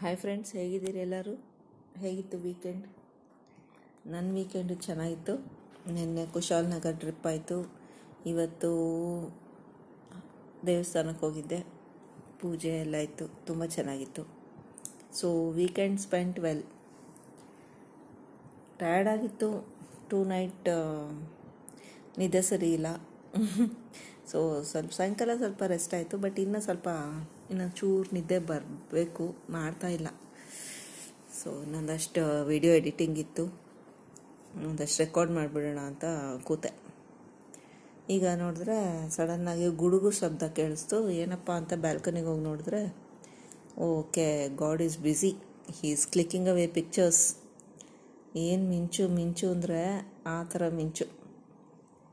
Hi friends ಹೇಗಿದ್ದೀರಿ ಎಲ್ಲರೂ? ಹೇಗಿತ್ತು ವೀಕೆಂಡ್ ನನ್ನ ವೀಕೆಂಡು ಚೆನ್ನಾಗಿತ್ತು. ನಿನ್ನೆ ಕುಶಾಲನಗರ್ ಟ್ರಿಪ್ ಆಯಿತು. ಇವತ್ತು ದೇವಸ್ಥಾನಕ್ಕೆ ಹೋಗಿದ್ದೆ. ಪೂಜೆ ಎಲ್ಲ ಇತ್ತು ತುಂಬ ಚೆನ್ನಾಗಿತ್ತು. So weekend spent well tired ಆಗಿತ್ತು. ಟೂ ನೈಟ್ ನಿದ್ದೆ ಸರಿ ಇಲ್ಲ. ಸೊ ಸ್ವಲ್ಪ ಸಾಯಂಕಾಲ ಸ್ವಲ್ಪ ರೆಸ್ಟ್ ಆಯಿತು ಬಟ್ ಇನ್ನೂ ಸ್ವಲ್ಪ ಇನ್ನೊಂದು ಚೂರು ನಿದ್ದೆ ಬರಬೇಕು, ಮಾಡ್ತಾ ಇಲ್ಲ. ಸೊ ನಂದಷ್ಟು ವಿಡಿಯೋ ಎಡಿಟಿಂಗ್ ಇತ್ತು. ಒಂದಷ್ಟು ರೆಕಾರ್ಡ್ ಮಾಡಿಬಿಡೋಣ ಅಂತ ಕೂತೆ. ಈಗ ನೋಡಿದ್ರೆ ಸಡನ್ನಾಗಿ ಗುಡುಗು ಶಬ್ದ ಕೇಳಿಸ್ತು. ಏನಪ್ಪ ಅಂತ ಬ್ಯಾಲ್ಕನಿಗೆ ಹೋಗಿ ನೋಡಿದ್ರೆ, okay god is busy he is clicking away pictures ಏನು ಮಿಂಚು ಮಿಂಚು ಅಂದರೆ ಆ ಥರ ಮಿಂಚು.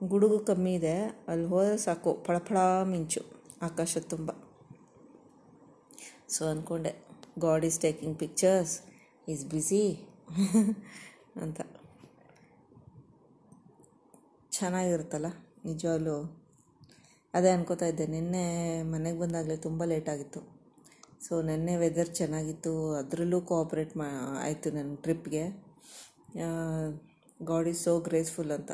ಗುಡುಗು ಕಮ್ಮಿ ಇದೆ, ಅಲ್ಲಿ ಹೋದರೆ ಸಾಕು. ಫಳಫಳ ಮಿಂಚು ಆಕಾಶ ತುಂಬ. ಸೊ ಅಂದ್ಕೊಂಡೆ god is taking pictures is busy ಅಂತ. ಚೆನ್ನಾಗಿರುತ್ತಲ್ಲ, ನಿಜವಾಗ್ಲೂ. ಅದೇ ಅನ್ಕೋತಾ ಇದ್ದೆ, ನಿನ್ನೆ ಮನೆಗೆ ಬಂದಾಗಲೇ ತುಂಬ ಲೇಟ್ ಆಗಿತ್ತು. ಸೊ ನಿನ್ನೆ ವೆದರ್ ಚೆನ್ನಾಗಿತ್ತು, ಅದರಲ್ಲೂ ಕೋಆಪ್ರೇಟ್ ಮಾ, ಆಯಿತು ನನ್ನ ಟ್ರಿಪ್ಗೆ ಗಾಡ್ ಈಸ್ ಸೋ ಗ್ರೇಸ್ಫುಲ್ ಅಂತ.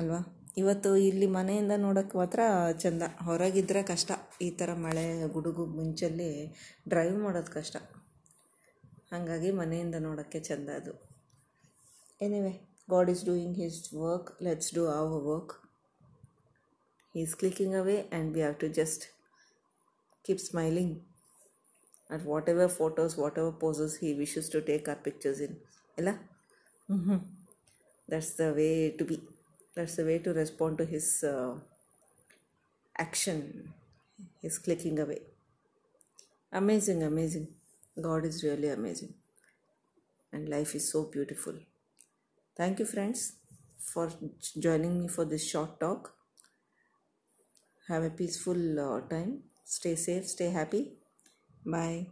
ಅಲ್ವಾ? ಇವತ್ತು ಇಲ್ಲಿ ಮನೆಯಿಂದ ನೋಡೋಕ್ಕೆ ಮಾತ್ರ ಚೆಂದ. ಹೊರಗಿದ್ರೆ ಕಷ್ಟ. ಈ ಥರ ಮಳೆ, ಗುಡುಗು ಮುಂಚಲ್ಲಿ ಡ್ರೈವ್ ಮಾಡೋದು ಕಷ್ಟ. ಹಾಗಾಗಿ ಮನೆಯಿಂದ ನೋಡೋಕ್ಕೆ ಚೆಂದ ಅದು. Anyway god is doing his work let's do our work he is clicking away and we have to just keep smiling at whatever photos whatever poses to wishes to take our pictures in ಎಲ್ಲ that's the way to be. That's the way to respond to his uh, action, his clicking away. Amazing, amazing. God is really amazing. And life is so beautiful. Thank you, friends, for joining me for this short talk. Have a peaceful uh, time. Stay safe, stay happy. Bye.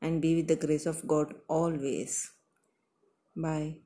And be with the grace of God always. Bye.